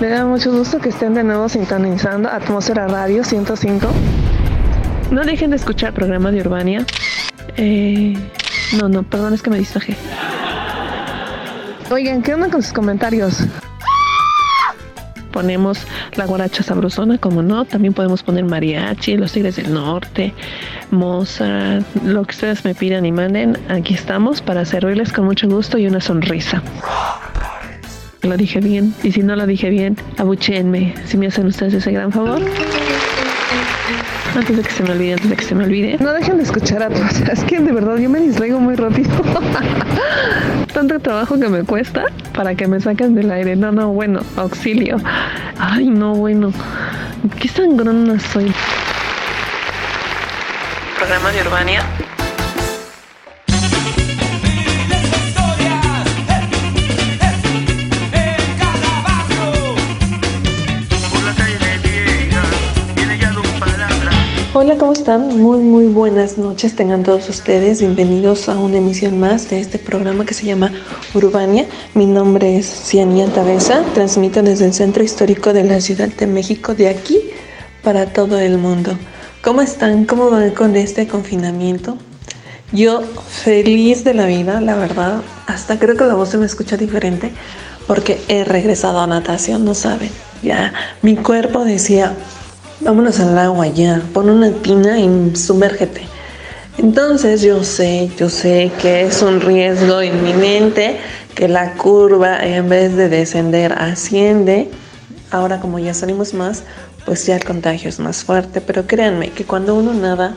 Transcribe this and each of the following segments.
Me da mucho gusto que estén de nuevo sintonizando Atmósfera Radio 105. No dejen de escuchar programa de Urbania. Eh, no, no, perdón, es que me distraje. Oigan, ¿qué onda con sus comentarios? Ponemos la guaracha sabrosona, como no. También podemos poner mariachi, los tigres del norte, Mozart, lo que ustedes me pidan y manden. Aquí estamos para servirles con mucho gusto y una sonrisa. Lo dije bien. Y si no lo dije bien, abuchéenme. Si me hacen ustedes ese gran favor. Antes de que se me olvide, antes de que se me olvide. No dejen de escuchar a todos. Es que de verdad yo me distraigo muy rápido. Tanto trabajo que me cuesta para que me saquen del aire. No, no, bueno, auxilio. Ay, no, bueno. Qué sangrona soy. Programa de Urbania Hola, ¿cómo están? Muy, muy buenas noches. Tengan todos ustedes bienvenidos a una emisión más de este programa que se llama Urbania. Mi nombre es Ciania Tabeza. Transmito desde el Centro Histórico de la Ciudad de México, de aquí para todo el mundo. ¿Cómo están? ¿Cómo van con este confinamiento? Yo feliz de la vida, la verdad. Hasta creo que la voz se me escucha diferente porque he regresado a natación, no saben. Ya mi cuerpo decía, vámonos al agua ya, pon una tina y sumérgete. Entonces yo sé, yo sé que es un riesgo inminente que la curva en vez de descender asciende. Ahora como ya salimos más, pues ya el contagio es más fuerte, pero créanme que cuando uno nada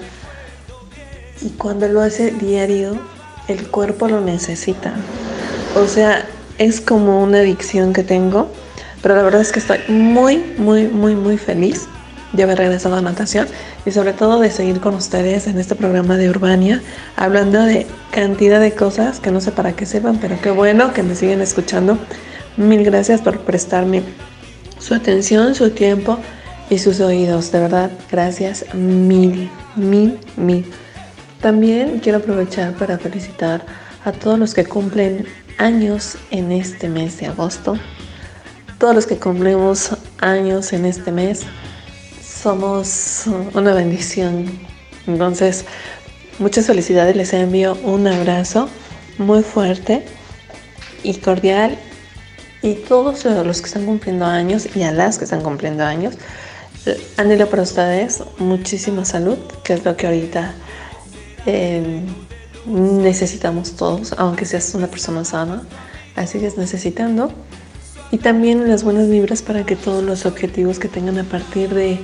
y cuando lo hace diario, el cuerpo lo necesita. O sea, es como una adicción que tengo, pero la verdad es que estoy muy, muy, muy, muy feliz de haber regresado a natación y sobre todo de seguir con ustedes en este programa de Urbania, hablando de cantidad de cosas que no sé para qué sepan, pero qué bueno que me siguen escuchando. Mil gracias por prestarme su atención, su tiempo y sus oídos. De verdad, gracias mil, mil, mil. También quiero aprovechar para felicitar a todos los que cumplen años en este mes de agosto. Todos los que cumplimos años en este mes somos una bendición. Entonces, muchas felicidades, les envío un abrazo muy fuerte y cordial. Y todos los que están cumpliendo años y a las que están cumpliendo años, anhelo para ustedes muchísima salud, que es lo que ahorita em, necesitamos todos, aunque seas una persona sana, así que es necesitando. Y también las buenas vibras para que todos los objetivos que tengan a partir de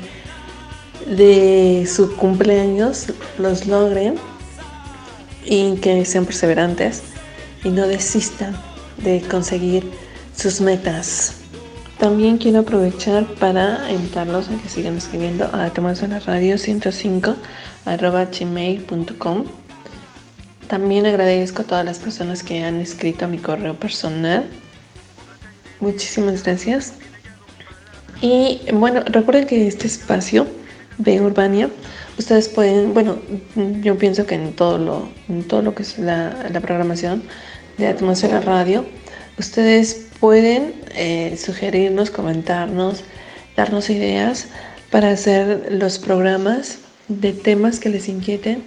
de su cumpleaños los logren y que sean perseverantes y no desistan de conseguir sus metas. También quiero aprovechar para invitarlos a que sigan escribiendo a Tomás en la Radio 105 arroba gmail.com. También agradezco a todas las personas que han escrito a mi correo personal. Muchísimas gracias. Y bueno, recuerden que este espacio de Urbania, ustedes pueden, bueno, yo pienso que en todo lo, en todo lo que es la, programación de Atmósfera Radio, ustedes pueden eh, sugerirnos, comentarnos, darnos ideas para hacer los programas de temas que les inquieten,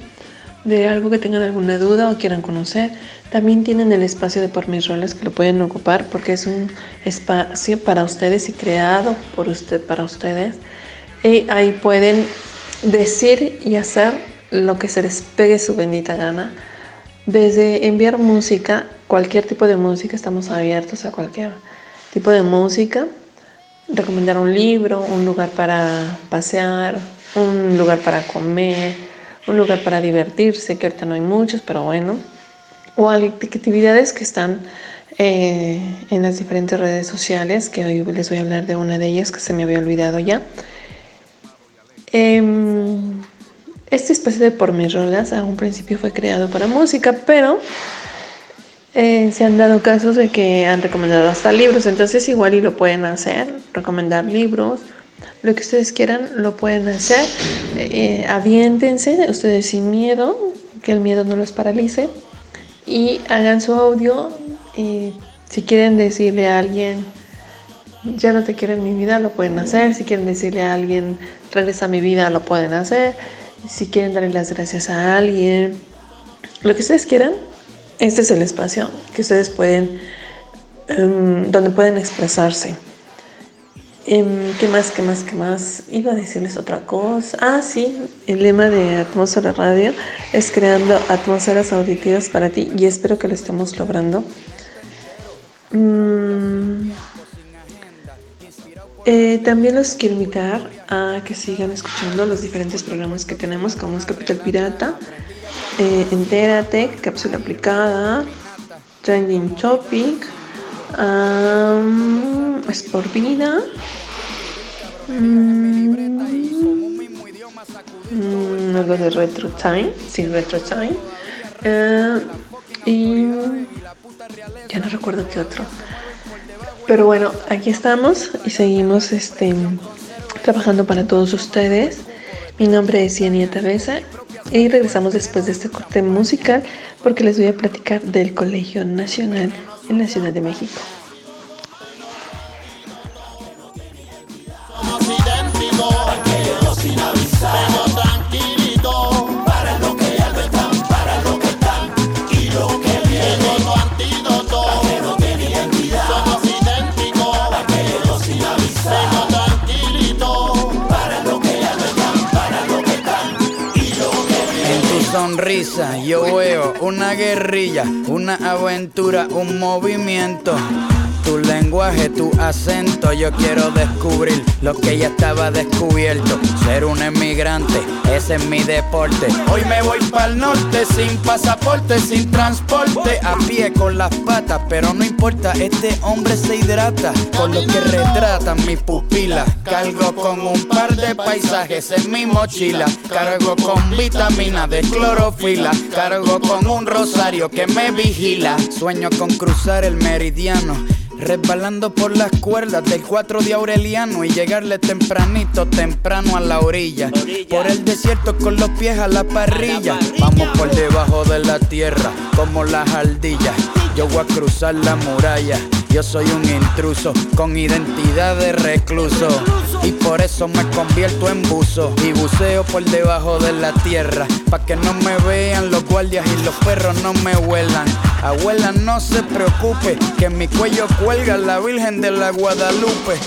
de algo que tengan alguna duda o quieran conocer. También tienen el espacio de por mis roles que lo pueden ocupar porque es un espacio para ustedes y creado por usted para ustedes y ahí pueden decir y hacer lo que se les pegue su bendita gana. Desde enviar música, cualquier tipo de música, estamos abiertos a cualquier tipo de música. Recomendar un libro, un lugar para pasear, un lugar para comer, un lugar para divertirse, que ahorita no hay muchos, pero bueno. O actividades que están eh, en las diferentes redes sociales, que hoy les voy a hablar de una de ellas que se me había olvidado ya. Em, este espacio de por mis rolas a un principio fue creado para música, pero eh, se han dado casos de que han recomendado hasta libros, entonces igual y lo pueden hacer, recomendar libros, lo que ustedes quieran lo pueden hacer. Eh, aviéntense, ustedes sin miedo, que el miedo no los paralice y hagan su audio. si quieren decirle a alguien ya no te quiero en mi vida, lo pueden hacer. Si quieren decirle a alguien, regresa a mi vida, lo pueden hacer. Si quieren darle las gracias a alguien, lo que ustedes quieran, este es el espacio que ustedes pueden, em, donde pueden expresarse. Em, ¿Qué más, qué más, qué más? Iba a decirles otra cosa. Ah, sí, el lema de Atmósfera Radio es creando atmósferas auditivas para ti y espero que lo estemos logrando. Mm, eh, también los quiero invitar a que sigan escuchando los diferentes programas que tenemos, como es Capital Pirata, eh, Entérate, Cápsula Aplicada, Trending Topic, um, por Vida. Mm, algo de Retro Time, sí, Retro Time. Eh, y ya no recuerdo qué otro. Pero bueno, aquí estamos y seguimos este, trabajando para todos ustedes. Mi nombre es Yania Tabeza y regresamos después de este corte musical porque les voy a platicar del Colegio Nacional en la Ciudad de México. Sonrisa yo veo una guerrilla, una aventura, un movimiento tu lenguaje, tu acento. Yo quiero descubrir lo que ya estaba descubierto. Ser un emigrante, ese es mi deporte. Hoy me voy para el norte sin pasaporte, sin transporte, a pie con las patas, pero no importa, este hombre se hidrata con lo que retratan mis pupilas. Cargo con un par de paisajes en mi mochila, cargo con vitamina de clorofila, cargo con un rosario que me vigila. Sueño con cruzar el meridiano resbalando por las cuerdas del 4 de Aureliano y llegarle tempranito, temprano a la orilla. Por el desierto con los pies a la parrilla. Vamos por debajo de la tierra, como las ardillas. Yo voy a cruzar la muralla. Yo soy un intruso con identidad de recluso. Y por eso me convierto en buzo. Y buceo por debajo de la tierra. Pa' que no me vean los guardias y los perros no me huelan. Abuela, no se preocupe, que en mi cuello cuelga la Virgen de la Guadalupe.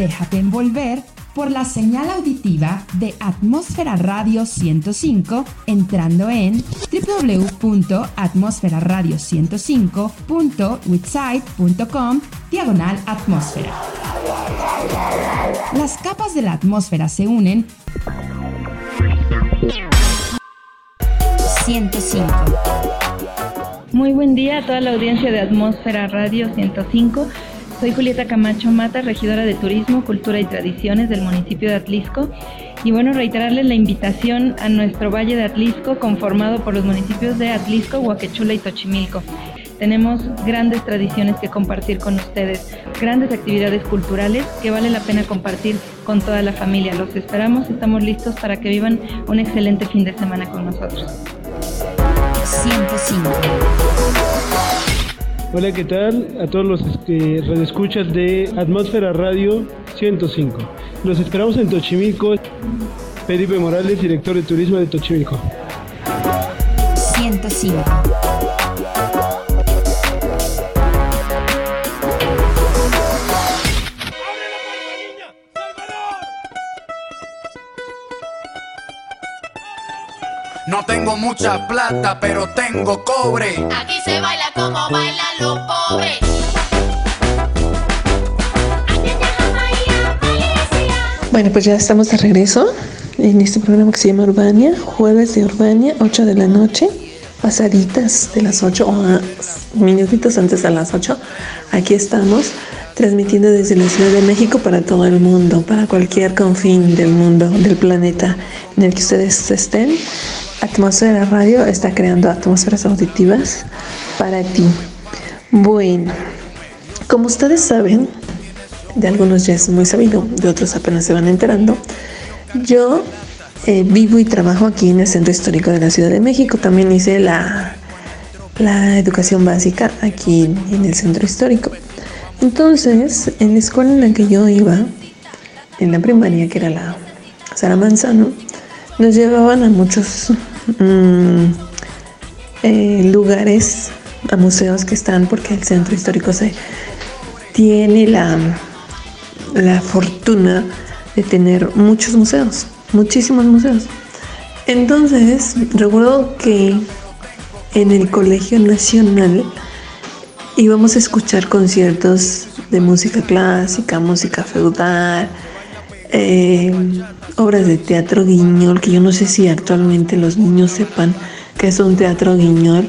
Déjate envolver por la señal auditiva de Atmósfera Radio 105 entrando en www.atmosferaradio105.witsite.com diagonal atmósfera. Las capas de la atmósfera se unen 105. Muy buen día a toda la audiencia de Atmósfera Radio 105. Soy Julieta Camacho Mata, regidora de Turismo, Cultura y Tradiciones del municipio de Atlisco. Y bueno, reiterarles la invitación a nuestro Valle de Atlisco, conformado por los municipios de Atlisco, Huaquechula y Tochimilco. Tenemos grandes tradiciones que compartir con ustedes, grandes actividades culturales que vale la pena compartir con toda la familia. Los esperamos, estamos listos para que vivan un excelente fin de semana con nosotros. 105. Hola, ¿qué tal? A todos los que redescuchas de Atmósfera Radio 105. Los esperamos en Tochimilco. Felipe Morales, director de turismo de Tochimilco. 105. No tengo mucha plata, pero tengo cobre. Aquí se baila como bailan los pobres. Bueno, pues ya estamos de regreso en este programa que se llama Urbania, jueves de Urbania, 8 de la noche, pasaditas de las 8 o minutitos antes de las 8. Aquí estamos transmitiendo desde la Ciudad de México para todo el mundo, para cualquier confín del mundo, del planeta en el que ustedes estén. Atmósfera Radio está creando atmósferas auditivas para ti. Bueno, como ustedes saben, de algunos ya es muy sabido, de otros apenas se van enterando. Yo eh, vivo y trabajo aquí en el Centro Histórico de la Ciudad de México. También hice la, la educación básica aquí en el Centro Histórico. Entonces, en la escuela en la que yo iba, en la primaria, que era la Sara Manzano, nos llevaban a muchos mm, eh, lugares, a museos que están, porque el centro histórico se tiene la, la fortuna de tener muchos museos, muchísimos museos. Entonces, recuerdo que en el Colegio Nacional íbamos a escuchar conciertos de música clásica, música feudal, eh, obras de teatro guiñol, que yo no sé si actualmente los niños sepan que es un teatro guiñol.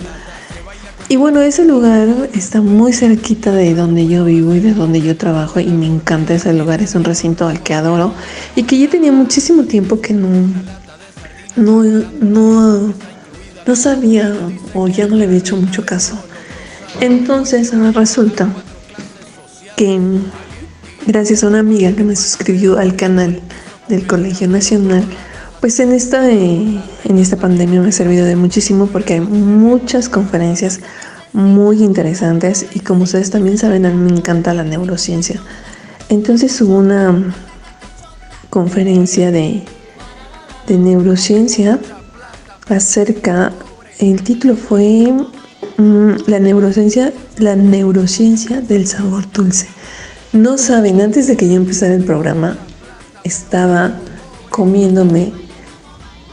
Y bueno, ese lugar está muy cerquita de donde yo vivo y de donde yo trabajo y me encanta ese lugar, es un recinto al que adoro y que ya tenía muchísimo tiempo que no, no, no, no sabía o ya no le había hecho mucho caso. Entonces ahora resulta que gracias a una amiga que me suscribió al canal del Colegio Nacional, pues en esta, eh, en esta pandemia me ha servido de muchísimo porque hay muchas conferencias muy interesantes y como ustedes también saben, a mí me encanta la neurociencia. Entonces hubo una conferencia de, de neurociencia acerca, el título fue mm, la neurociencia, la neurociencia del sabor dulce. No saben, antes de que yo empezara el programa, estaba comiéndome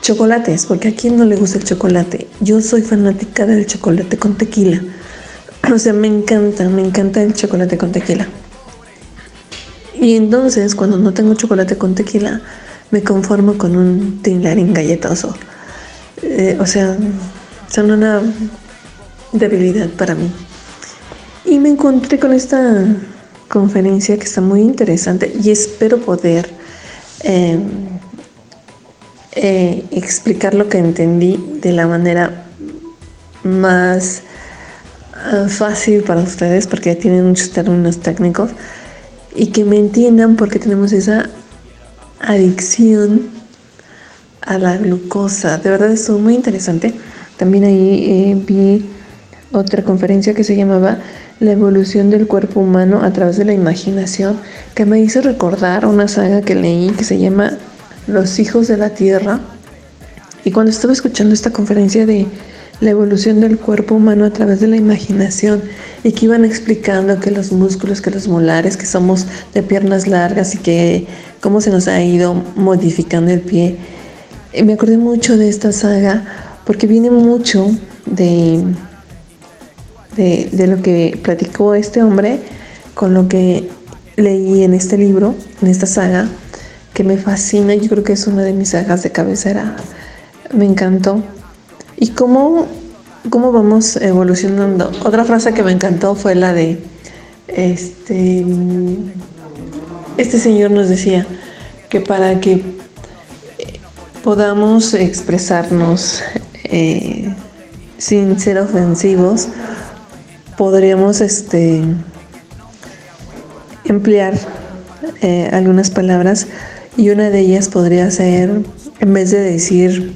chocolates, porque a quien no le gusta el chocolate. Yo soy fanática del chocolate con tequila. O sea, me encanta, me encanta el chocolate con tequila. Y entonces, cuando no tengo chocolate con tequila, me conformo con un tinlarín galletoso. Eh, o sea, son una debilidad para mí. Y me encontré con esta conferencia que está muy interesante y espero poder eh, eh, explicar lo que entendí de la manera más ah, fácil para ustedes porque tienen muchos términos técnicos y que me entiendan porque tenemos esa adicción a la glucosa. De verdad estuvo muy interesante. También ahí eh, vi otra conferencia que se llamaba La evolución del cuerpo humano a través de la imaginación, que me hizo recordar una saga que leí que se llama Los hijos de la tierra. Y cuando estaba escuchando esta conferencia de la evolución del cuerpo humano a través de la imaginación y que iban explicando que los músculos, que los molares, que somos de piernas largas y que cómo se nos ha ido modificando el pie. Me acordé mucho de esta saga porque viene mucho de de, lo que platicó este hombre con lo que leí en este libro, en esta saga, que me fascina. Yo creo que es una de mis sagas de cabecera. Me encantó. Y cómo, cómo vamos evolucionando. Otra frase que me encantó fue la de este. Este señor nos decía que para que podamos expresarnos eh, sin ser ofensivos, podríamos este, emplear eh, algunas palabras y una de ellas podría ser, en vez de decir,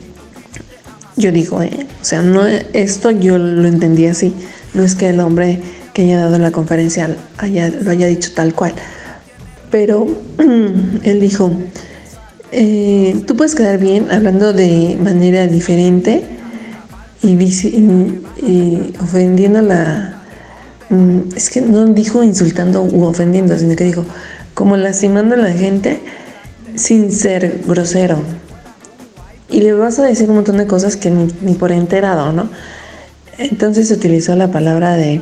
yo digo, eh, o sea, no, esto yo lo entendí así, no es que el hombre que haya dado la conferencia haya, lo haya dicho tal cual, pero él dijo, eh, tú puedes quedar bien hablando de manera diferente y, y ofendiendo a la, es que no dijo insultando u ofendiendo, sino que dijo como lastimando a la gente sin ser grosero. Y le vas a decir un montón de cosas que ni, por enterado, ¿no? Entonces utilizó la palabra de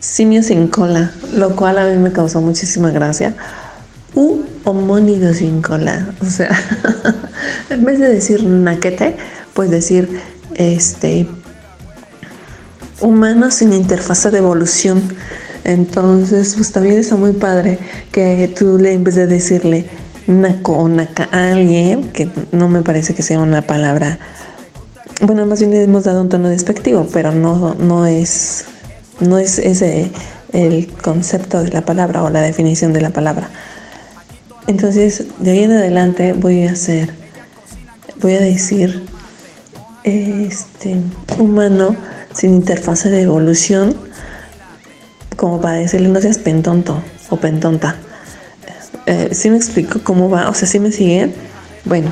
simio sin cola, lo cual a mí me causó muchísima gracia. U homónido sin cola. O sea, en vez de decir naquete, pues decir este humanos sin interfaz de evolución. Entonces, pues también está muy padre que tú le, en vez de decirle naco o naca a alguien, que no me parece que sea una palabra, bueno, más bien le hemos dado un tono despectivo, pero no, no es, no es ese el concepto de la palabra o la definición de la palabra. Entonces, de ahí en adelante voy a hacer, voy a decir, este, humano sin interfase de evolución, como para decirle no seas pentonto o pentonta. Eh, si me explico cómo va? O sea, si me siguen? Bueno,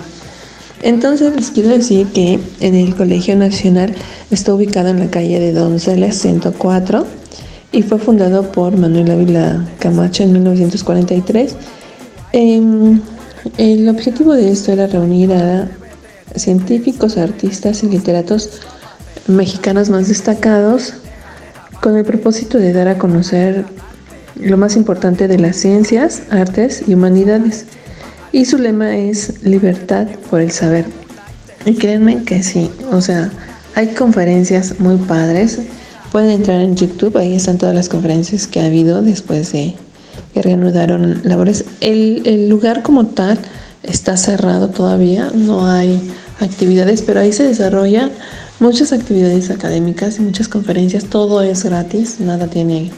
entonces les quiero decir que en el Colegio Nacional está ubicado en la calle de Donceles 104 y fue fundado por Manuel Ávila Camacho en 1943. Em, el objetivo de esto era reunir a científicos, artistas y literatos mexicanos más destacados con el propósito de dar a conocer lo más importante de las ciencias, artes y humanidades. Y su lema es libertad por el saber. Y créanme que sí, o sea, hay conferencias muy padres. Pueden entrar en YouTube, ahí están todas las conferencias que ha habido después de que reanudaron labores. El, lugar como tal está cerrado todavía, no hay actividades, pero ahí se desarrollan muchas actividades académicas y muchas conferencias. Todo es gratis, nada tiene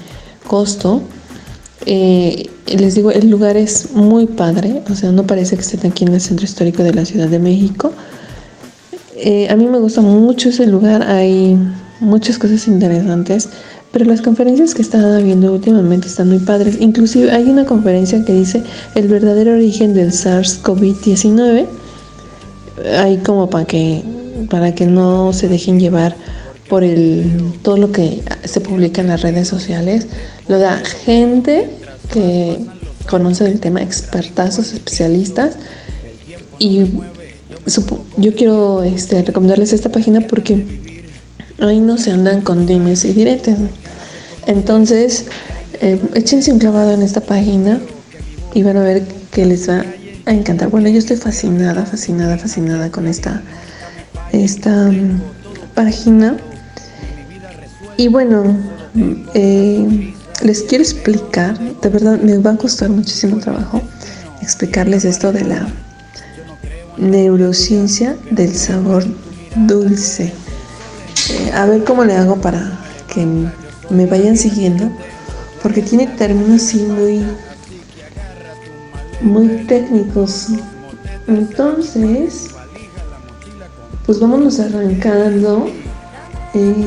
costo. Eh, les digo, el lugar es muy padre, o sea, no parece que estén aquí en el centro histórico de la Ciudad de México. Eh, a mí me gusta mucho ese lugar, hay muchas cosas interesantes, pero las conferencias que están habiendo últimamente están muy padres. Inclusive hay una conferencia que dice el verdadero origen del SARS-CoV-19, ahí como para que, para que no se dejen llevar por el, todo lo que se publica en las redes sociales, lo da gente que conoce el tema, expertazos, especialistas, y yo quiero este, recomendarles esta página porque ahí no se andan con dimes y diretes. Entonces, eh, échense un clavado en esta página y van a ver que les va a encantar. Bueno, yo estoy fascinada, fascinada, fascinada con esta, esta um, página y bueno, eh, les quiero explicar, de verdad me va a costar muchísimo trabajo explicarles esto de la neurociencia del sabor dulce. Eh, a ver cómo le hago para que me vayan siguiendo, porque tiene términos muy, muy técnicos. Entonces, pues vámonos arrancando. Eh,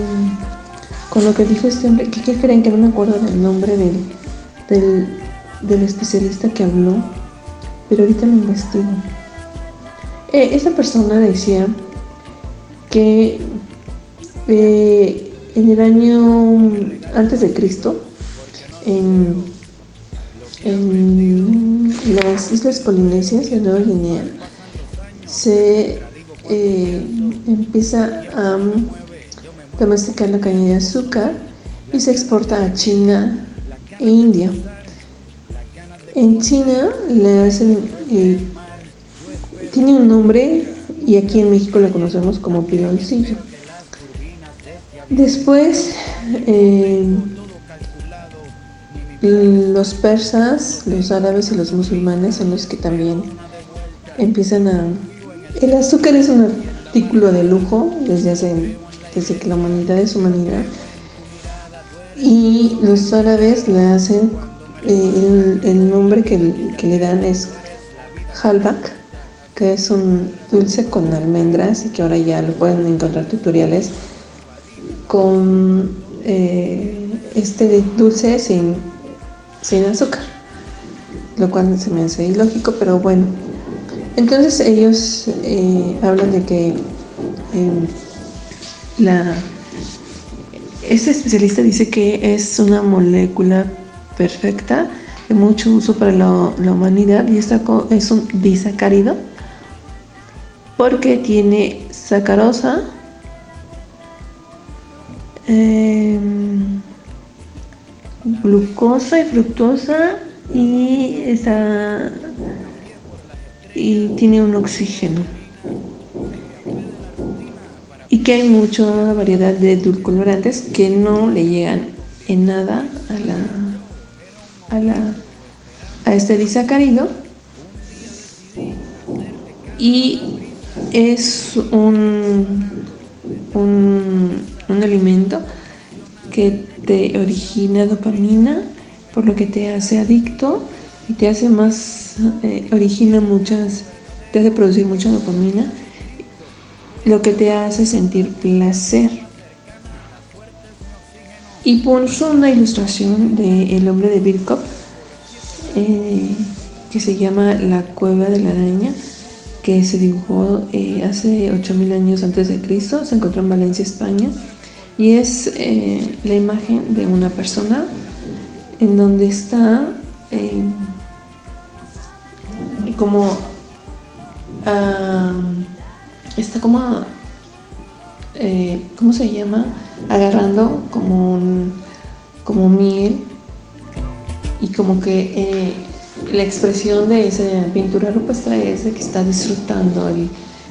con lo que dijo este hombre, ¿qué, creen que no me acuerdo del nombre del, del, especialista que habló? Pero ahorita lo investigo. Eh, esta persona decía que eh, en el año antes de Cristo, en, en las Islas Polinesias de Nueva Guinea, se eh, empieza a domesticar la caña de azúcar y se exporta a China e India. En China le hacen, eh, tiene un nombre y aquí en México la conocemos como piloncillo. Después, eh, los persas, los árabes y los musulmanes son los que también empiezan a... El azúcar es un artículo de lujo desde hace desde que la humanidad es humanidad. Y los árabes le hacen, eh, el, nombre que, le dan es halbak, que es un dulce con almendras y que ahora ya lo pueden encontrar tutoriales con eh, este dulce sin, sin azúcar, lo cual se me hace ilógico, pero bueno. Entonces ellos eh, hablan de que la, este especialista dice que es una molécula perfecta de mucho uso para la, humanidad y esta es un disacárido porque tiene sacarosa, em, glucosa y fructosa y, y tiene un oxígeno. Y que hay mucha variedad de edulcorantes que no le llegan en nada a la a la a este disacárido. Y es un, un, un alimento que te origina dopamina por lo que te hace adicto y te hace más, eh, origina muchas, te hace producir mucha dopamina, lo que te hace sentir placer. Y puso una ilustración de El hombre de Birkop, eh, que se llama La cueva de la araña, que se dibujó eh, hace 8000 años antes de Cristo, se encontró en Valencia, España, y es eh, la imagen de una persona en donde está eh, como ah, está como eh, ¿cómo se llama? agarrando como un, como miel y como que la expresión de esa pintura rupestre es de que está disfrutando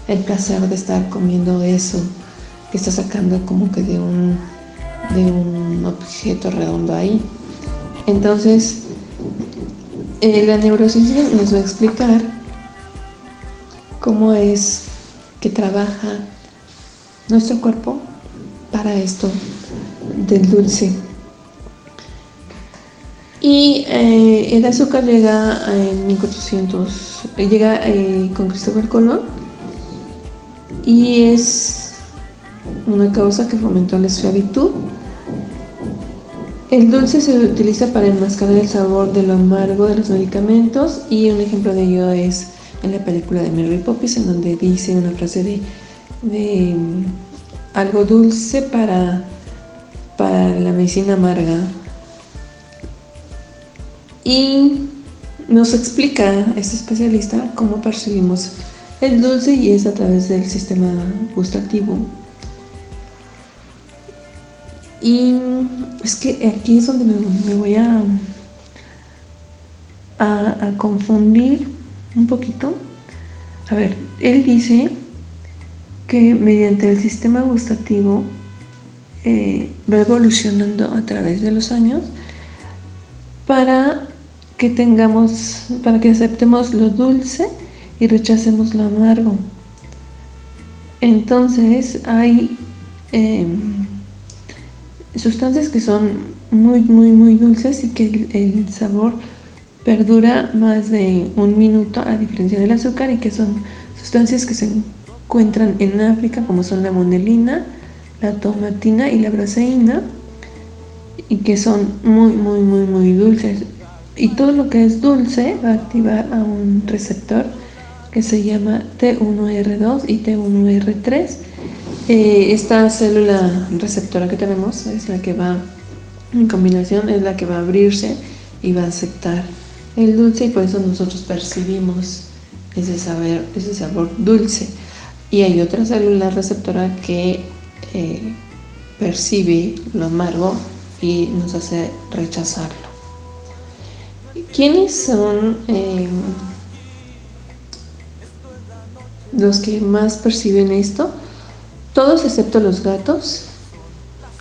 el placer de estar comiendo eso está sacando como que de un de un objeto redondo ahí entonces eh, la neurociencia nos va a explicar cómo es que trabaja nuestro cuerpo para esto del dulce. Y eh, el azúcar llega en 1400, eh, llega eh, con Cristóbal Colón y es una causa que fomentó la esclavitud. El dulce se utiliza para enmascarar el sabor de lo amargo de los medicamentos y un ejemplo de ello es en la película de Mary Poppins en donde dice una frase de, de mm, algo dulce para, para la medicina amarga. Y nos explica este especialista cómo percibimos el dulce y es a través del sistema gustativo. Y es que aquí es donde me, voy a, a, a confundir un poquito. A ver, él dice que mediante el sistema gustativo eh, va evolucionando a través de los años para que tengamos, para que aceptemos lo dulce y rechacemos lo amargo. Entonces hay eh, sustancias que son muy, muy, muy dulces y que el, el, sabor perdura más de un minuto a diferencia del azúcar y que son sustancias que se encuentran en África como son la monelina, la tomatina y la braseína y que son muy, muy, muy, muy dulces. Y todo lo que es dulce va a activar a un receptor que se llama T1R2 y T1R3. Eh, esta célula receptora que tenemos es la que va, en combinación, es la que va a abrirse y va a aceptar el dulce y por eso nosotros percibimos ese, saber, ese sabor dulce. Y hay otra célula receptora que eh, percibe lo amargo y nos hace rechazarlo. ¿Quiénes son eh, los que más perciben esto? Todos excepto los gatos.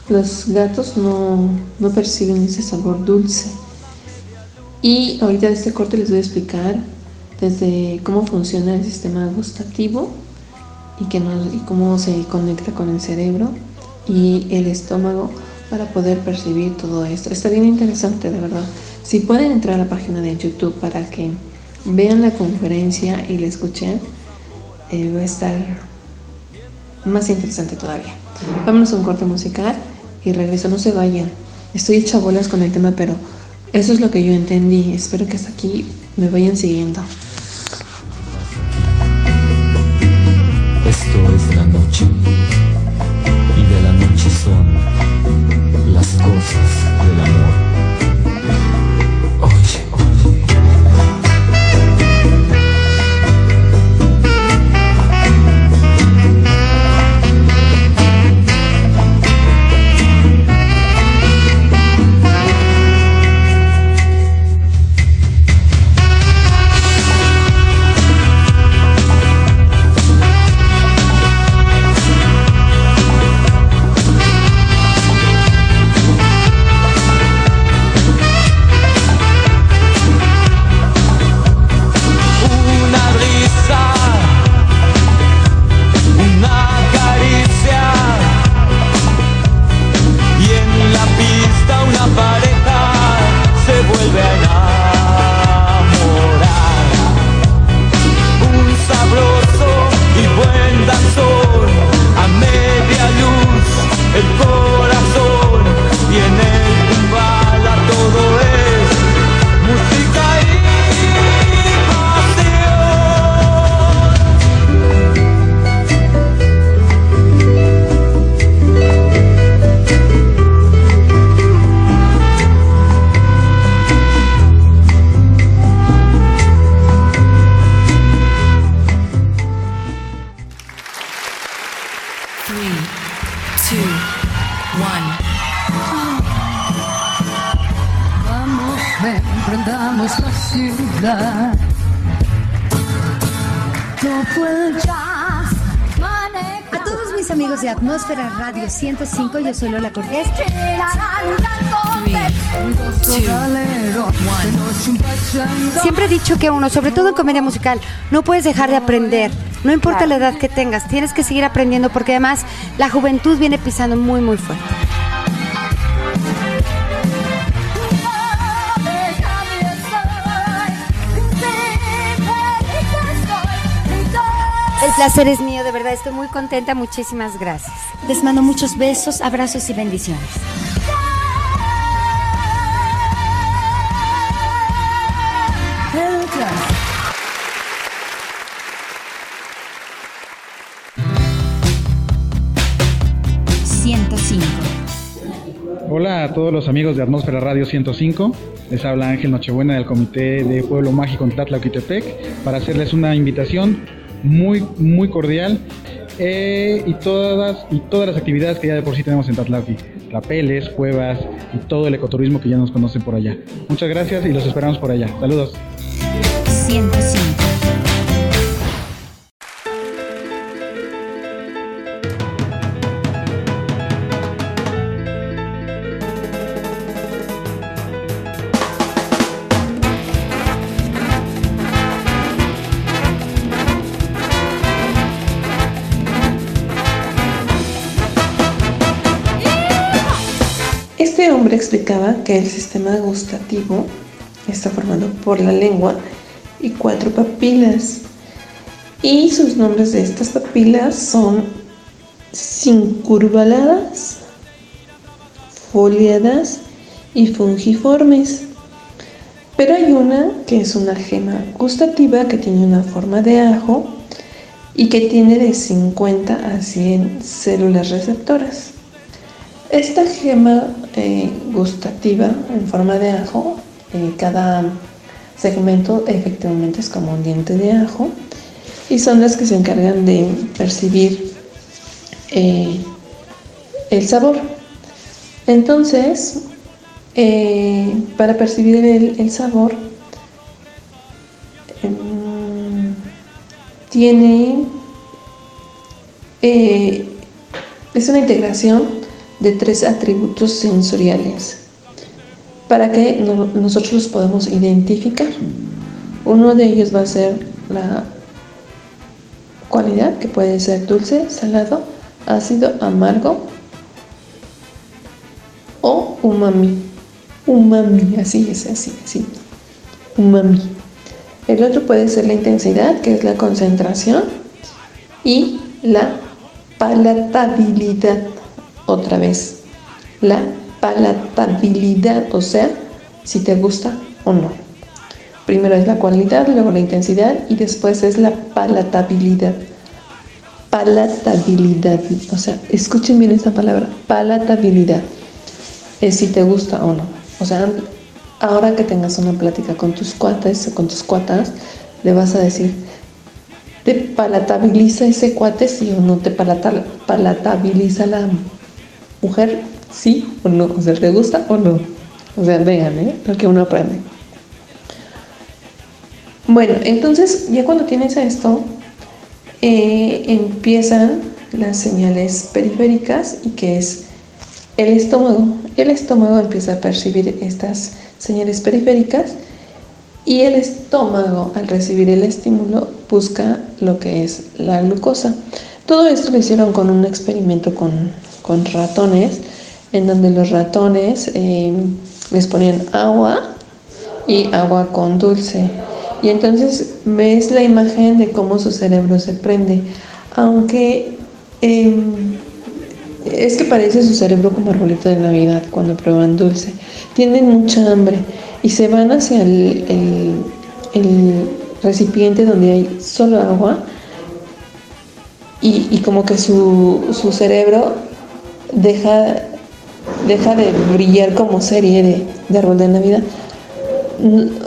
Los gatos no, no perciben ese sabor dulce. Y ahorita de este corte les voy a explicar desde cómo funciona el sistema gustativo y, y cómo se conecta con el cerebro y el estómago para poder percibir todo esto. Está bien interesante, de verdad. Si pueden entrar a la página de YouTube para que vean la conferencia y la escuchen, eh, va a estar más interesante todavía. Vámonos a un corte musical y regreso. No se vayan. Estoy hecha bolas con el tema, pero eso es lo que yo entendí. Espero que hasta aquí me vayan siguiendo. Esto es la noche y de la noche son las cosas 105, yo soy Lola Cortés. Siempre he dicho que uno, sobre todo en comedia musical, no puedes dejar de aprender. No importa la edad que tengas, tienes que seguir aprendiendo porque además la juventud viene pisando muy, muy fuerte. El placer es mío, verdad, estoy muy contenta, muchísimas gracias. Les mando muchos besos, abrazos y bendiciones. Hola a todos los amigos de Atmósfera Radio 105. Les habla Ángel Nochebuena del Comité de Pueblo Mágico en Tlatlauquitepec para hacerles una invitación muy, muy cordial eh, y, todas, y todas las actividades que ya de por sí tenemos en Tatlauqui. Rapeles, cuevas y todo el ecoturismo que ya nos conocen por allá. Muchas gracias y los esperamos por allá. Saludos. 105. Que el sistema gustativo está formado por la lengua y cuatro papilas. Y sus nombres de estas papilas son sincurvaladas, foliadas y fungiformes. Pero hay una que es una gema gustativa que tiene una forma de ajo y que tiene de 50 a 100 células receptoras. Esta gema eh, gustativa en forma de ajo, eh, cada segmento efectivamente es como un diente de ajo y son las que se encargan de percibir eh, el sabor. Entonces, para percibir el, sabor, em, tiene, es una integración de tres atributos sensoriales para que no- nosotros los podamos identificar. Uno de ellos va a ser la cualidad que puede ser dulce, salado, ácido, amargo o umami. Umami, así es, así, así. Umami. El otro puede ser la intensidad, que es la concentración, y la palatabilidad, otra vez. La palatabilidad, o sea, si te gusta o no. Primero es la cualidad, luego la intensidad y después es la palatabilidad. Palatabilidad, o sea, escuchen bien esta palabra, palatabilidad. Es si te gusta o no. O sea, ahora que tengas una plática con tus cuates con tus cuatas, le vas a decir, ¿te palatabiliza ese cuate sí o no? ¿Te palata- palatabiliza la mujer sí o no? O sea, ¿te gusta o no? O sea, vean, ¿eh? Uno aprende. Bueno, entonces ya cuando tienes esto, eh, empiezan las señales periféricas y que es el estómago. El estómago empieza a percibir estas señales periféricas y el estómago al recibir el estímulo busca lo que es la glucosa. Todo esto lo hicieron con un experimento con, con ratones, en donde los ratones eh, les ponían agua y agua con dulce. Y entonces ves la imagen de cómo su cerebro se prende. Aunque em, es que parece su cerebro como arbolito de Navidad cuando prueban dulce. Tienen mucha hambre y se van hacia el, recipiente donde hay solo agua y, y como que su, su cerebro deja, deja de brillar como serie de, de árbol de Navidad.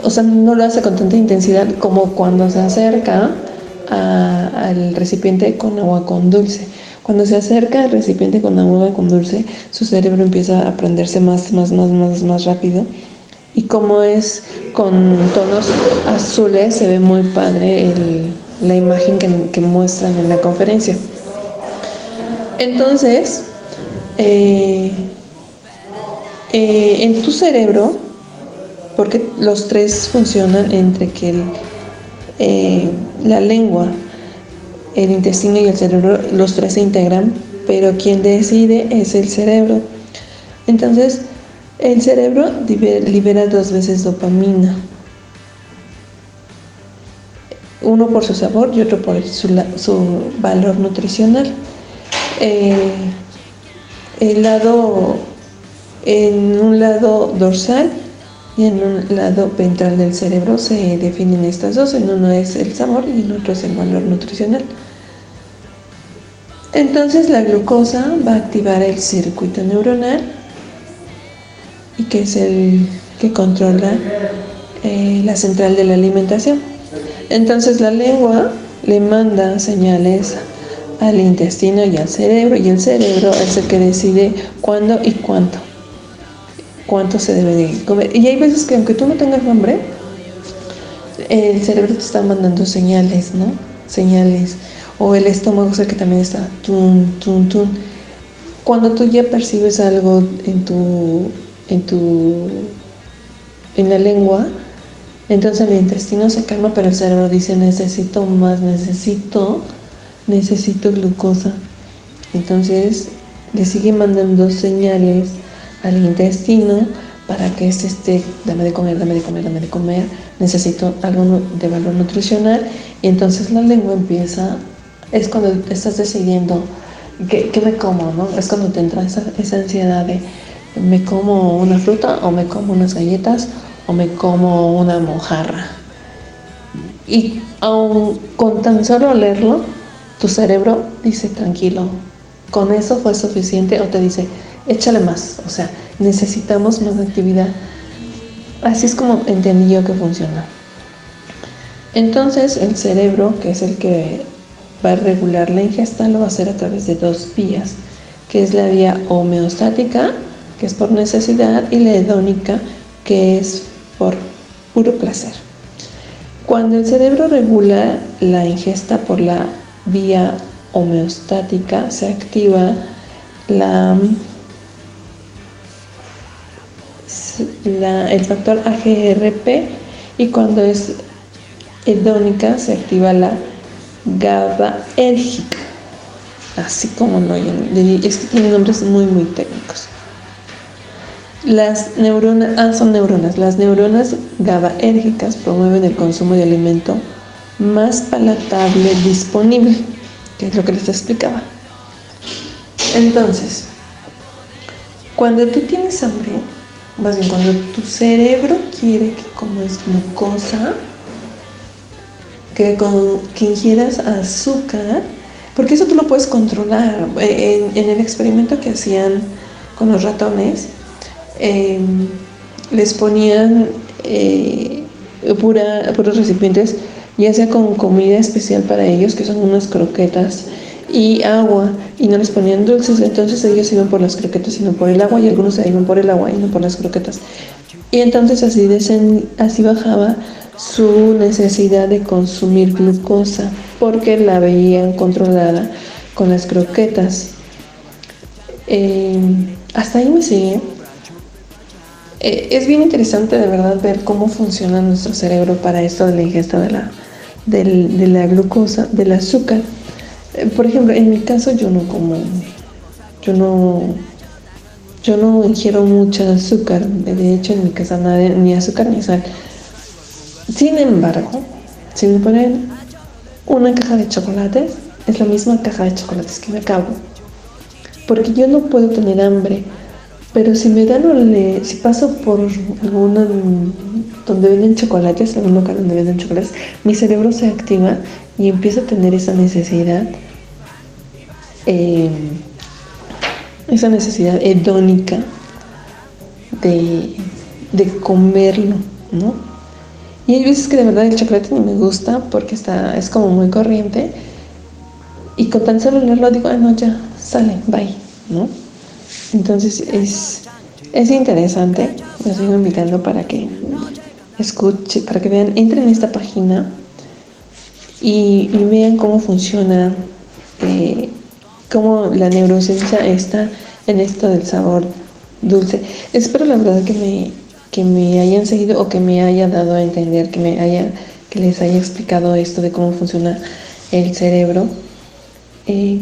O sea, no lo hace con tanta intensidad como cuando se acerca al recipiente con agua con dulce. Cuando se acerca al recipiente con agua con dulce, su cerebro empieza a prenderse más, más, más, más, más rápido Y como es con tonos azules, se ve muy padre la imagen que, muestran en la conferencia. Entonces, eh, eh, en tu cerebro, porque los tres funcionan entre que eh, la lengua, el intestino y el cerebro, los tres se integran, pero quien decide es el cerebro. Entonces, el cerebro libera dos veces dopamina. Uno por su sabor y otro por su, valor nutricional. En un lado dorsal y en un lado ventral del cerebro se definen estas dos. En uno es el sabor y en otro es el valor nutricional. Entonces la glucosa va a activar el circuito neuronal y que es el que controla eh, la central de la alimentación. Entonces la lengua le manda señales al intestino y al cerebro y el cerebro es el que decide cuándo y cuánto cuánto se debe de comer. Y hay veces que aunque tú no tengas hambre, el cerebro te está mandando señales, ¿no? Señales. O el estómago, o sea que también está tun, tun, tun. Cuando tú ya percibes algo en tu en tu en la lengua, entonces el intestino se calma, pero el cerebro dice necesito más, necesito, necesito glucosa. Entonces le sigue mandando señales al intestino para que este esté, dame de comer, dame de comer, dame de comer, necesito algo de valor nutricional. Y entonces la lengua empieza, es cuando estás decidiendo qué, me como, ¿no? Es cuando te entra esa, esa ansiedad de me como una fruta o me como unas galletas o me como una mojarra. Y aun con tan solo leerlo, tu cerebro dice tranquilo, con eso fue suficiente o te dice échale más, o sea, necesitamos más actividad. Así es como entendí yo que funciona. Entonces el cerebro, que es el que va a regular la ingesta, lo va a hacer a través de dos vías, que es la vía homeostática que es por necesidad, y la hedónica, que es por puro placer. Cuando el cerebro regula la ingesta por la vía homeostática, se activa la, el factor AGRP y cuando es hedónica se activa la GABAérgica, así como no, es que tiene nombres muy muy técnicos. Las neuronas, ah, son neuronas. Las neuronas GABAérgicas promueven el consumo de alimento más palatable disponible, que es lo que les explicaba. Entonces, cuando tú tienes hambre, más bien cuando tu cerebro quiere que comas glucosa, que, con, que ingieras azúcar, porque eso tú lo puedes controlar. En, en el experimento que hacían con los ratones, Em, les ponían eh, pura, puros recipientes, ya sea con comida especial para ellos, que son unas croquetas, y agua, y no les ponían dulces, entonces ellos iban por las croquetas y no por el agua, y algunos iban por el agua y no por las croquetas. Y entonces así, así bajaba su necesidad de consumir glucosa, porque la veían controlada con las croquetas. Em, hasta ahí me sigue. Eh, es bien interesante de verdad ver cómo funciona nuestro cerebro para esto de la ingesta de la, de la glucosa, del azúcar. Eh, por ejemplo, en mi caso yo no como, yo no, yo no ingiero mucho azúcar. De hecho, en mi casa nada, ni azúcar ni sal. Sin embargo, si me ponen una caja de chocolates, es la misma caja de chocolates que me acabo. Porque yo no puedo tener hambre pero si me dan si paso por alguna donde venden chocolates, algún lugar donde venden chocolates, mi cerebro se activa y empiezo a tener esa necesidad, em, esa necesidad hedónica de, de comerlo, ¿no? Y hay veces que de verdad el chocolate ni me gusta porque está, es como muy corriente. Y con tan solo leerlo digo, ah, no, ya, sale, bye, ¿no? Entonces es, es interesante los sigo invitando para que escuchen, para que vean, entren en esta página y, vean cómo funciona, eh, cómo la neurociencia está en esto del sabor dulce. Espero la verdad que me, que me hayan seguido o que me haya dado a entender, que me haya, que les haya explicado esto de cómo funciona el cerebro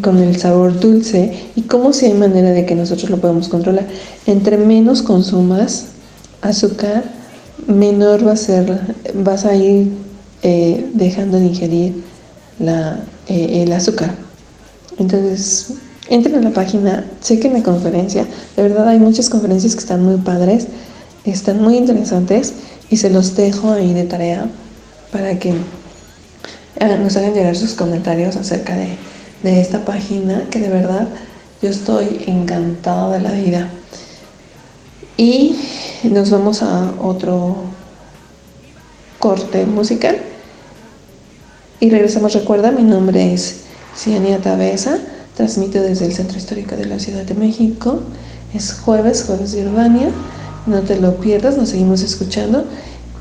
con el sabor dulce y cómo si hay manera de que nosotros lo podamos controlar. Entre menos consumas azúcar, menor va a ser, vas a ir eh, dejando de ingerir eh, el azúcar. Entonces, entren a la página, chequen la conferencia. De verdad hay muchas conferencias que están muy padres, están muy interesantes y se los dejo ahí de tarea para que eh, nos hagan llegar sus comentarios acerca de, de esta página que de verdad yo estoy encantada de la vida. Y nos vamos a otro corte musical. Y regresamos, recuerda, mi nombre es Ciania Tabesa, transmito desde el Centro Histórico de la Ciudad de México. Es jueves, jueves de Urbania. No te lo pierdas, nos seguimos escuchando.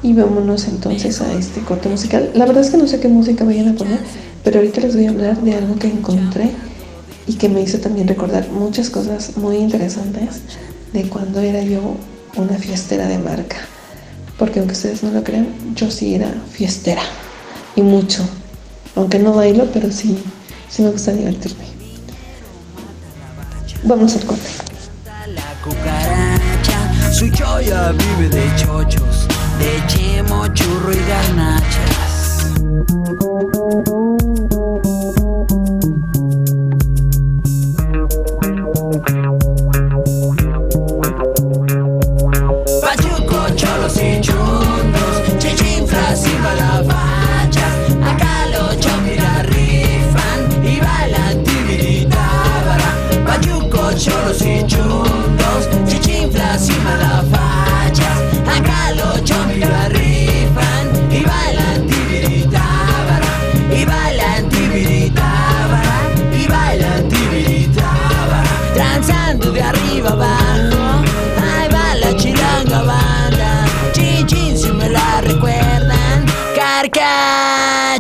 Y vámonos entonces a este corte musical. La verdad es que no sé qué música vayan a poner, pero ahorita les voy a hablar de algo que encontré y que me hizo también recordar muchas cosas muy interesantes de cuando era yo una fiestera de marca. Porque aunque ustedes no lo crean, yo sí era fiestera. Y mucho. Aunque no bailo, pero sí, sí me gusta divertirme. Vamos al corte. Su choya vive de chochos, de chemo, churro y garnachas.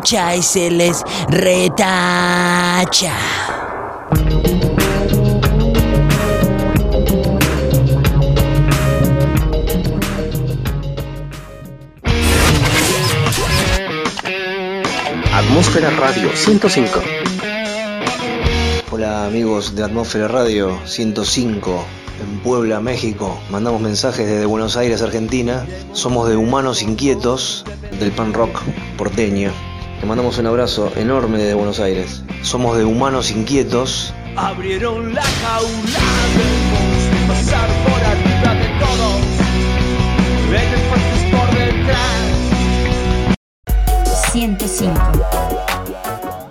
Carcacha y se les retacha. Atmósfera Radio 105. Hola amigos de Atmósfera Radio 105 en Puebla, México. Mandamos mensajes desde Buenos Aires, Argentina. Somos de Humanos Inquietos del pan rock porteño. Te mandamos un abrazo enorme desde Buenos Aires. Somos de Humanos Inquietos. Abrieron la jaula del monstruo, pasar por arriba de todos. Ellos fuertes por detrás. 105.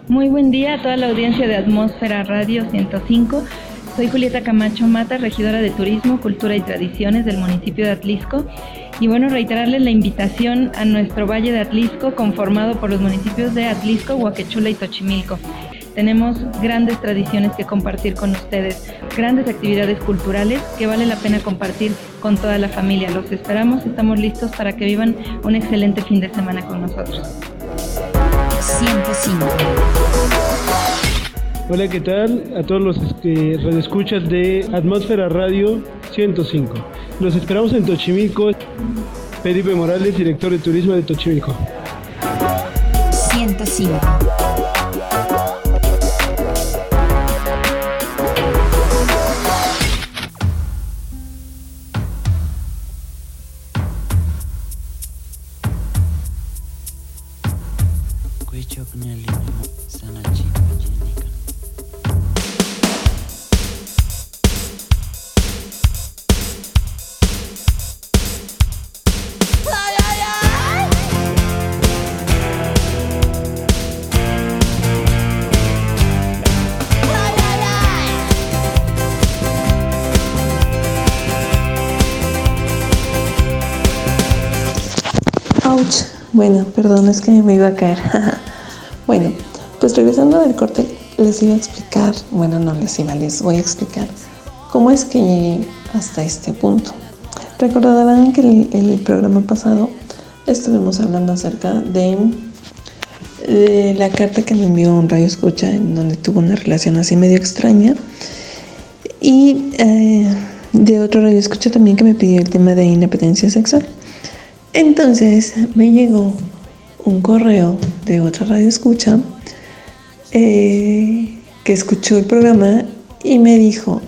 Muy buen día a toda la audiencia de Atmósfera Radio 105. Soy Julieta Camacho Mata, regidora de Turismo, Cultura y Tradiciones del municipio de Atlisco. Y bueno, reiterarles la invitación a nuestro Valle de Atlisco, conformado por los municipios de Atlisco, Huaquechula y Tochimilco. Tenemos grandes tradiciones que compartir con ustedes, grandes actividades culturales que vale la pena compartir con toda la familia. Los esperamos, estamos listos para que vivan un excelente fin de semana con nosotros. 105. Hola, ¿qué tal? A todos los este, radioescuchas de Atmósfera Radio 105. Los esperamos en Tochimilco. Felipe Morales, director de turismo de Tochimilco. 105. Bueno, perdón, es que me iba a caer. bueno, pues regresando del corte, les iba a explicar, bueno, no les iba, les voy a explicar cómo es que llegué hasta este punto. Recordarán que el, el programa pasado estuvimos hablando acerca de, de la carta que me envió un radio escucha en donde tuvo una relación así medio extraña y eh, de otro radio escucha también que me pidió el tema de independencia sexual. Entonces me llegó un correo de otra radio escucha eh, que escuchó el programa y me dijo,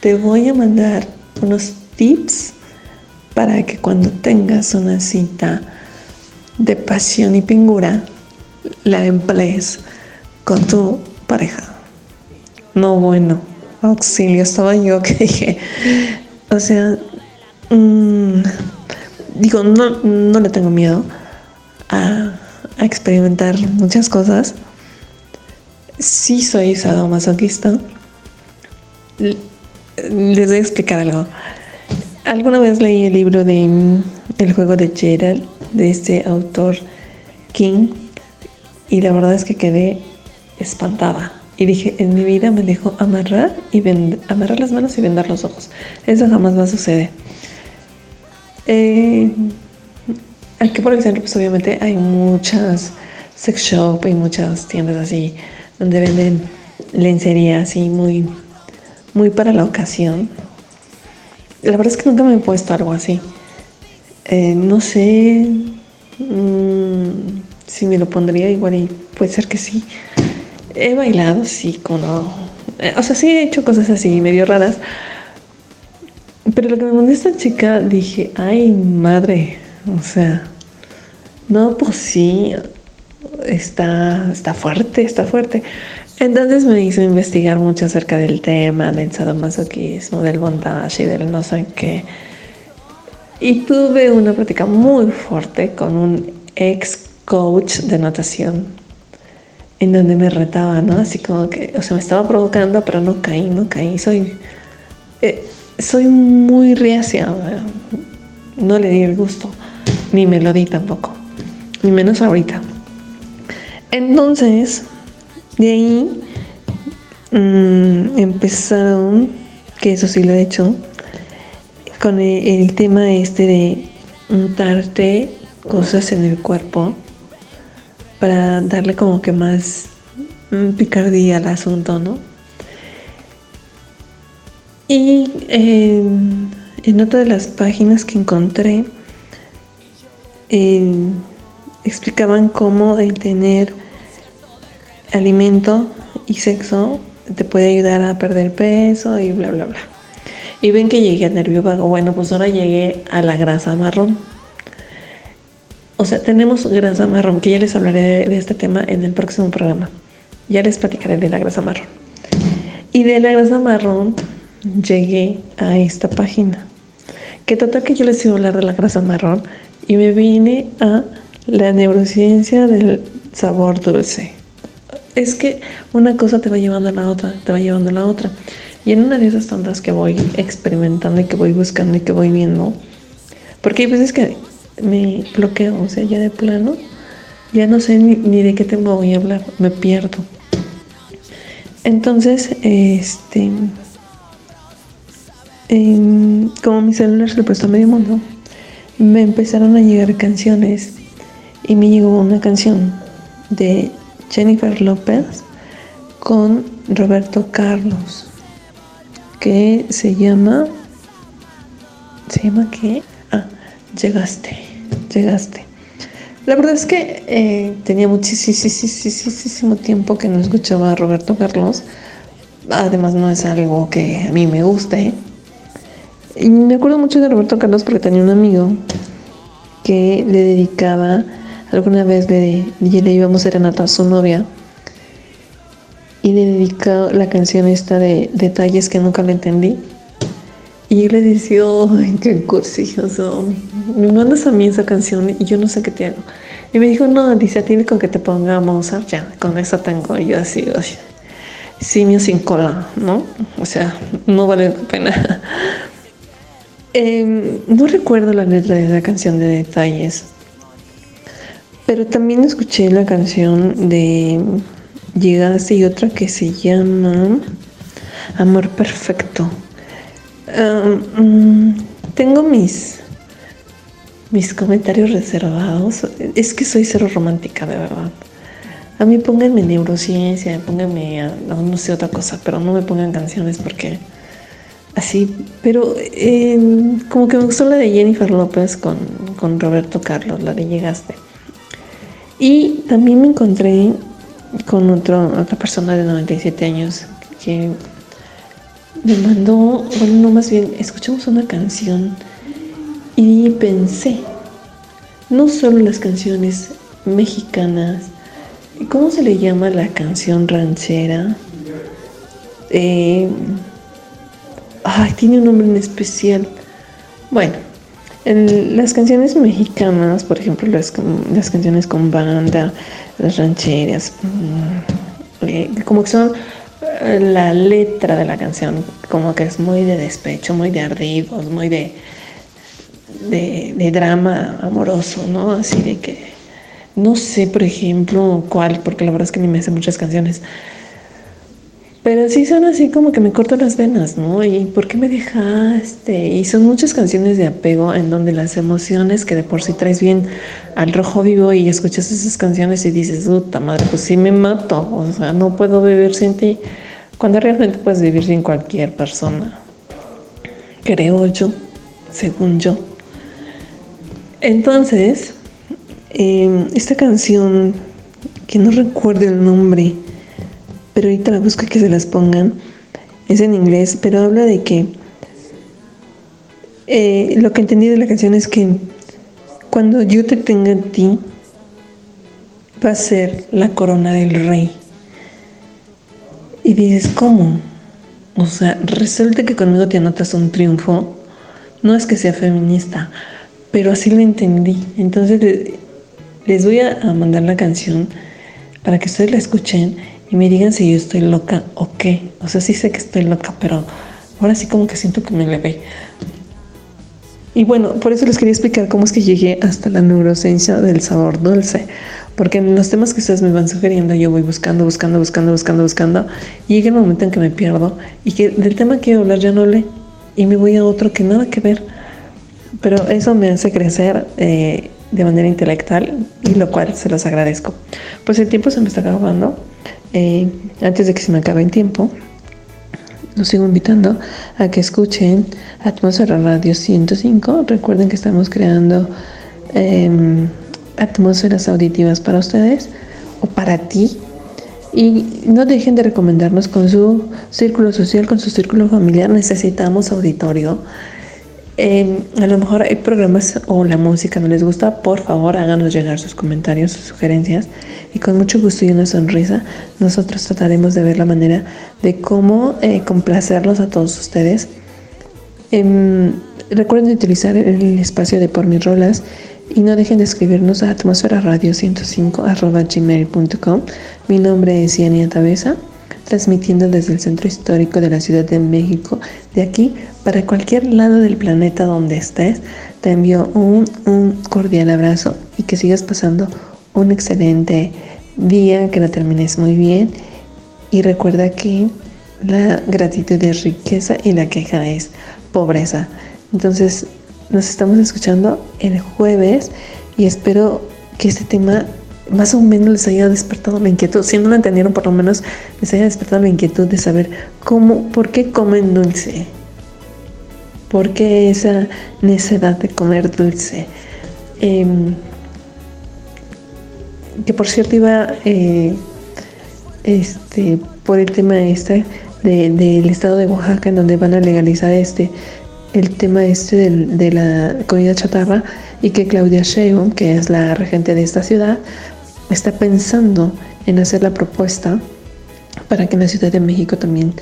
te voy a mandar unos tips para que cuando tengas una cita de pasión y pingura, la emplees con tu pareja. No, bueno, auxilio, estaba yo que dije, o sea, mmm, digo, no, no le tengo miedo a, experimentar muchas cosas. Sí soy sadomasoquista. Les voy a explicar algo. Alguna vez leí el libro de El juego de Gerald, de este autor King, y la verdad es que quedé espantada. Y dije, en mi vida me dejo amarrar y amarrar las manos y vendar los ojos. Eso jamás va a suceder. Eh, aquí por el centro, pues obviamente hay muchas sex shop y muchas tiendas así donde venden lencería así muy, muy para la ocasión. La verdad es que nunca me he puesto algo así. Eh, no sé mmm, si me lo pondría igual y puede ser que sí. He bailado, sí, como eh, o sea, sí he hecho cosas así medio raras. Pero lo que me mandó esta chica, dije, ay madre, o sea, no, pues sí, está, está fuerte, está fuerte. Entonces me hizo investigar mucho acerca del tema del sadomasoquismo, del bondage y del no sé qué. Y tuve una práctica muy fuerte con un ex coach de natación, en donde me retaba, ¿no? Así como que, o sea, me estaba provocando, pero no caí, no caí. Soy, eh, soy muy reacia, no le di el gusto, ni me lo di tampoco, ni menos ahorita. Entonces, de ahí mmm, empezaron, que eso sí lo he hecho, con el, el, tema este de untarte cosas en el cuerpo para darle como que más picardía al asunto, ¿no? Y eh, en otra de las páginas que encontré, eh, explicaban cómo el tener alimento y sexo te puede ayudar a perder peso y bla, bla, bla. Y ven que llegué a nervio vago. Bueno, pues ahora llegué a la grasa marrón. O sea, tenemos grasa marrón, que ya les hablaré de este tema en el próximo programa. Ya les platicaré de la grasa marrón. Y de la grasa marrón llegué a esta página. Que total que yo les iba a hablar de la grasa marrón y me vine a la neurociencia del sabor dulce. Es que una cosa te va llevando a la otra, te va llevando a la otra. Y en una de esas tantas que voy experimentando y que voy buscando y que voy viendo, porque hay veces que me bloqueo, o sea, ya de plano, ya no sé ni, ni de qué tema voy a hablar, me pierdo. Entonces, este, eh, como mi celular se lo prestó a medio mundo, me empezaron a llegar canciones y me llegó una canción de Jennifer López con Roberto Carlos que se llama se llama qué ah llegaste llegaste. La verdad es que eh, tenía muchísimo tiempo que no escuchaba a Roberto Carlos además no es algo que a mí me guste y me acuerdo mucho de Roberto Carlos porque tenía un amigo que le dedicaba Alguna vez le, le íbamos a serenata a su novia y le dedicó la canción esta de detalles que nunca le entendí. Y yo le decía, qué cursilloso. Me mandas a mí esa canción y yo no sé qué te hago. Y me dijo, no, dice a ti con que te pongamos, ya, con eso tengo. Yo así, ay, simio sin cola, ¿no? O sea, no vale la pena. Eh, no recuerdo la letra de la canción de detalles. Pero también escuché la canción de Llegaste y otra que se llama Amor Perfecto. Um, tengo mis mis comentarios reservados. Es que soy cero romántica, de verdad. A mí pónganme neurociencia, pónganme a, no, no sé otra cosa, pero no me pongan canciones porque así. Pero eh, como que me gustó la de Jennifer López con, con Roberto Carlos, la de Llegaste. Y también me encontré con otro, otra persona de 97 años que me mandó, bueno, no más bien, escuchamos una canción y pensé, no solo las canciones mexicanas, ¿cómo se le llama la canción ranchera? Eh, ay, tiene un nombre en especial. Bueno, en las canciones mexicanas, por ejemplo, las, canciones con banda, las rancheras, mm, eh, como que son eh, la letra de la canción, como que es muy de despecho, muy de ardidos, muy de de, drama amoroso, ¿no? Así de que no sé, por ejemplo, cuál, porque la verdad es que ni me sé muchas canciones. Pero sí son así como que me corto las venas, ¿no? ¿Y por qué me dejaste? Y son muchas canciones de apego en donde las emociones que de por sí traes bien al rojo vivo y escuchas esas canciones y dices, puta madre, pues sí me mato, o sea, no puedo vivir sin ti. Cuando realmente puedes vivir sin cualquier persona. Creo yo, según yo. Entonces, em, esta canción, que no recuerdo el nombre, pero ahorita la busco que se las pongan, es en inglés, pero habla de que eh, lo que entendí de la canción es que cuando yo te tenga a ti, va a ser la corona del rey. Y dices, ¿cómo? O sea, resulta que conmigo te anotas un triunfo. No es que sea feminista, pero así lo entendí. Entonces les voy a mandar la canción para que ustedes la escuchen y me digan si yo estoy loca o qué. O sea, sí sé que estoy loca, pero ahora sí como que siento que me le ve. Y bueno, por eso les quería explicar cómo es que llegué hasta la neurociencia del sabor dulce. Porque en los temas que ustedes me van sugiriendo, yo voy buscando, buscando, buscando, buscando, buscando. Y llega el momento en que me pierdo y que del tema que quiero hablar ya no le. Y me voy a otro que nada que ver pero eso me hace crecer eh, de manera intelectual y lo cual se los agradezco. Pues el tiempo se me está acabando. Eh, antes de que se me acabe el tiempo, los sigo invitando a que escuchen Atmósfera Radio 105. Recuerden que estamos creando em, atmósferas auditivas para ustedes o para ti. Y no dejen de recomendarnos con su círculo social, con su círculo familiar. Necesitamos auditorio a lo mejor hay programas o la música no les gusta, por favor háganos llegar sus comentarios, sus sugerencias y con mucho gusto y una sonrisa nosotros trataremos de ver la manera de cómo eh, complacerlos a todos ustedes. Em, recuerden utilizar el espacio de por mis rolas y no dejen de escribirnos a atmósfera radio 105 gmail.com. Mi nombre es Yania Tabeza transmitiendo desde el centro histórico de la Ciudad de México. De aquí, para cualquier lado del planeta donde estés, te envío un, cordial abrazo y que sigas pasando un excelente día, que la termines muy bien. Y recuerda que la gratitud es riqueza y la queja es pobreza. Entonces, nos estamos escuchando el jueves y espero que este tema más o menos les haya despertado la inquietud, si no lo entendieron, por lo menos les haya despertado la inquietud de saber cómo, por qué comen dulce, por qué esa necesidad de comer dulce. Em, que por cierto iba eh, este, por el tema este del estado de Oaxaca, en donde van a legalizar este el tema este de la comida chatarra y que Claudia Sheinbaum, que es la regente de esta ciudad, está pensando en hacer la propuesta para que en la Ciudad de México también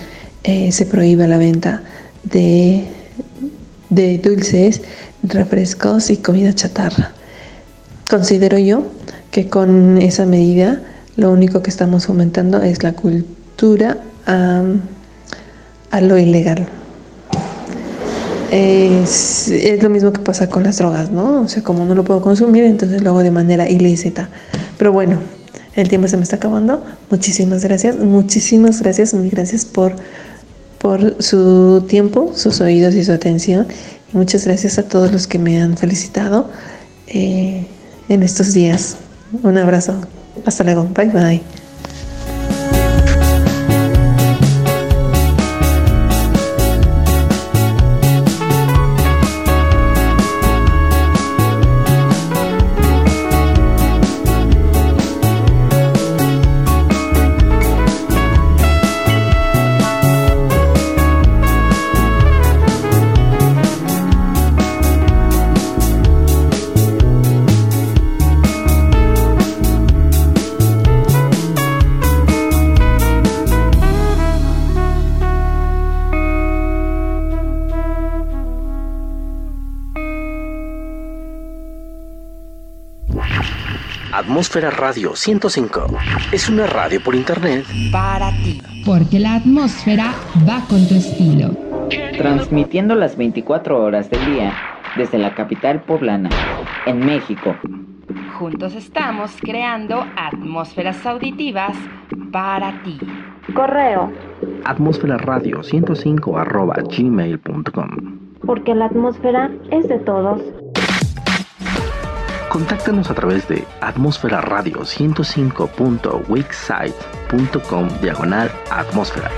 eh, se prohíba la venta de, dulces, refrescos y comida chatarra. Considero yo que con esa medida lo único que estamos fomentando es la cultura a lo ilegal. Es, es, lo mismo que pasa con las drogas, ¿no? O sea, como no lo puedo consumir, entonces lo hago de manera ilícita. Pero bueno, el tiempo se me está acabando. Muchísimas gracias, muchísimas gracias, mil gracias por, por su tiempo, sus oídos y su atención. muchas gracias a todos los que me han felicitado eh, en estos días. Un abrazo. Hasta luego. Bye bye. Atmósfera Radio 105 es una radio por internet para ti. Porque la atmósfera va con tu estilo. Transmitiendo las 24 horas del día desde la capital poblana, en México. Juntos estamos creando atmósferas auditivas para ti. Correo. Atmósfera Radio 105 arroba gmail.com. Porque la atmósfera es de todos. Contáctanos a través de atmósfera radio 105.wixsite.com diagonal atmósfera.